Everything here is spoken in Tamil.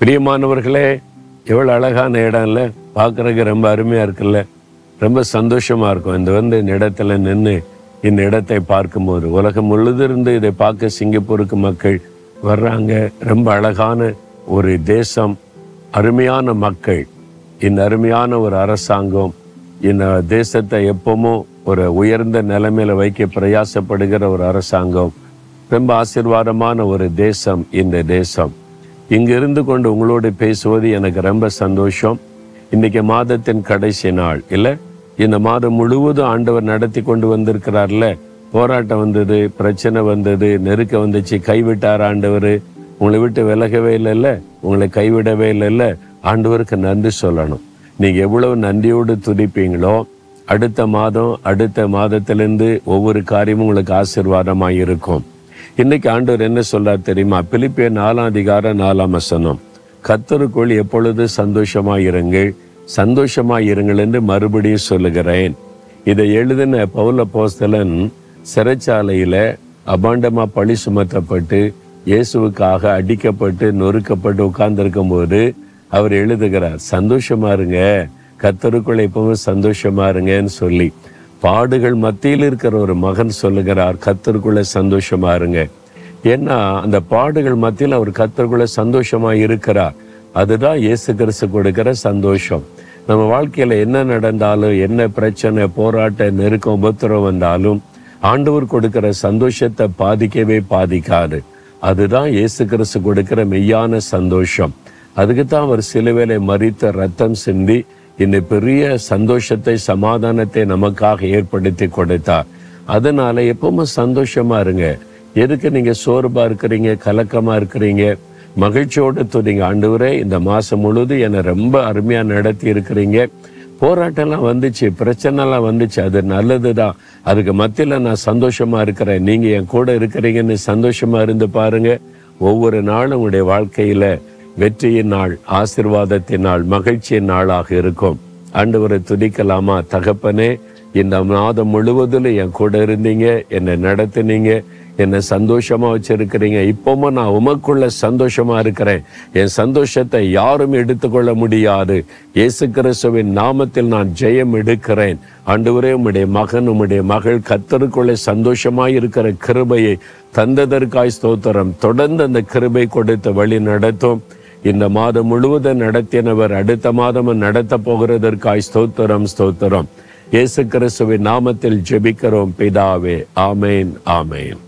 பிரியமானவர்களே எவ்வளோ அழகான இடம் இல்லை பார்க்குறதுக்கு ரொம்ப அருமையாக இருக்குல்ல. ரொம்ப சந்தோஷமாக இருக்கும். இந்த வந்து இந்த இடத்துல நின்று இந்த இடத்தை பார்க்கும்போது. உலகம் முழுதிருந்து இதை பார்க்க சிங்கப்பூருக்கு மக்கள் வர்றாங்க. ரொம்ப அழகான ஒரு தேசம். அருமையான மக்கள். இந்த அருமையான ஒரு அரசாங்கம். இந்த தேசத்தை எப்பவுமோ ஒரு உயர்ந்த நிலைமையில வைக்க பிரயாசப்படுகிற ஒரு அரசாங்கம். ரொம்ப ஆசீர்வாதமான ஒரு தேசம் இந்த தேசம். இங்கே இருந்து கொண்டு உங்களோடு பேசுவது எனக்கு ரொம்ப சந்தோஷம். இன்னைக்கு மாதத்தின் கடைசி நாள் இல்லை? இந்த மாதம் முழுவதும் ஆண்டவர் நடத்தி கொண்டு வந்திருக்கிறார்ல. போராட்டம் வந்தது பிரச்சனை வந்தது நெருக்க வந்துச்சு கைவிட்டார் ஆண்டவர். உங்களை விட்டு விலகவே இல்லைல்ல? உங்களை கைவிடவே இல்லைல்ல? ஆண்டவருக்கு நன்றி சொல்லணும். நீங்கள் எவ்வளவு நன்றியோடு துடிப்பீங்களோ அடுத்த மாதம் அடுத்த மாதத்திலிருந்து ஒவ்வொரு காரியமும் உங்களுக்கு ஆசீர்வாதமாக இருக்கும் இன்னைக்கு ஆண்டவர் என்ன சொல்றார் தெரியுமா? பிலிப்பிய நாலாம் அதிகாரம் நாலாம் வசனம். கத்தருக்குள் எப்பொழுது சந்தோஷமாயிருங்கள் சந்தோஷமாயிருங்கள் என்று மறுபடியும் சொல்லுகிறேன். இதை எழுதின பவுல போஸ்தலன் சிறைச்சாலையில அபாண்டமா பழி சுமத்தப்பட்டு இயேசுவுக்காக அடிக்கப்பட்டு நொறுக்கப்பட்டு உட்கார்ந்திருக்கும் போது அவர் எழுதுகிறார் சந்தோஷமா இருங்க கத்தருக்குள்ள எப்பவும் சந்தோஷமா இருங்கன்னு சொல்லி. பாடுகள் மத்தியில் இருக்கிற ஒரு மகன் சொல்லுகிறார் கத்தருக்குள்ள சந்தோஷமா இருங்க. ஏன்னா அந்த பாடுகள் மத்தியில் அவர் கத்தருக்குள்ள சந்தோஷமா இருக்கிறார். அதுதான் இயேசு கிறிஸ்து கொடுக்கிற சந்தோஷம். நம்ம வாழ்க்கையில என்ன நடந்தாலும் என்ன பிரச்சனை போராட்ட நெருக்கம் உபத்திரம் வந்தாலும் ஆண்டவர் கொடுக்கிற சந்தோஷத்தை பாதிக்கவே பாதிக்காது. அதுதான் இயேசு கிறிஸ்து கொடுக்கிற மெய்யான சந்தோஷம். அதுக்கு தான் அவர் சிலுவேலை மறித்த ரத்தம் சிந்தி இந்த பெரிய சந்தோஷத்தை சமாதானத்தை நமக்காக ஏற்படுத்தி கொடுத்தார் அதனால எப்பவுமே சந்தோஷமா இருங்க. எதுக்கு நீங்க சோர்வா இருக்கிறீங்க கலக்கமா இருக்கிறீங்க? மகிழ்ச்சியோடு துதிங்க. ஆண்டவரே இந்த மாசம் முழுதும் என்னை ரொம்ப அருமையா நடத்தி இருக்கிறீங்க. போராட்டம்லாம் வந்துச்சு பிரச்சனைலாம் வந்துச்சு. அது நல்லது தான் அதுக்கு மத்தியில் நான் சந்தோஷமா இருக்கிறேன். நீங்கள் என் கூட இருக்கிறீங்கன்னு சந்தோஷமா இருந்து பாருங்க. ஒவ்வொரு நாளும் உங்களுடைய வாழ்க்கையில வெற்றியின் நாள் ஆசிர்வாதத்தின் நாள் மகிழ்ச்சியின் நாளாக இருக்கும். ஆண்டவரை துதிக்கலாமா? தகப்பனே இந்த மாதம் முழுவதிலும் என் கூட இருந்தீங்க என்னை நடத்துனீங்க என்னை சந்தோஷமா வச்சிருக்கிறீங்க. இப்பவும் நான் உமக்குள்ள சந்தோஷமா இருக்கிறேன். என் சந்தோஷத்தை யாரும் எடுத்துக்கொள்ள முடியாது. இயேசு கிறிஸ்துவின் நாமத்தில் நான் ஜெயம் எடுக்கிறேன். ஆண்டவரே உம்முடைய மகன் உம்முடைய மகள் கத்தருக்குள்ளே சந்தோஷமாய் இருக்கிற கிருபையை தந்ததற்காய் ஸ்தோத்திரம். தொடர்ந்து அந்த கிருபை கொடுத்து வழி நடத்தும். இந்த மாதம் முழுவதும் நடத்தினவர் அடுத்த மாதம் நடத்த போகிறதற்காய் ஸ்தோத்திரம் ஸ்தோத்திரம். இயேசு கிறிஸ்துவின் நாமத்தில் ஜெபிக்கிறோம். பிதாவே ஆமேன் ஆமேன்.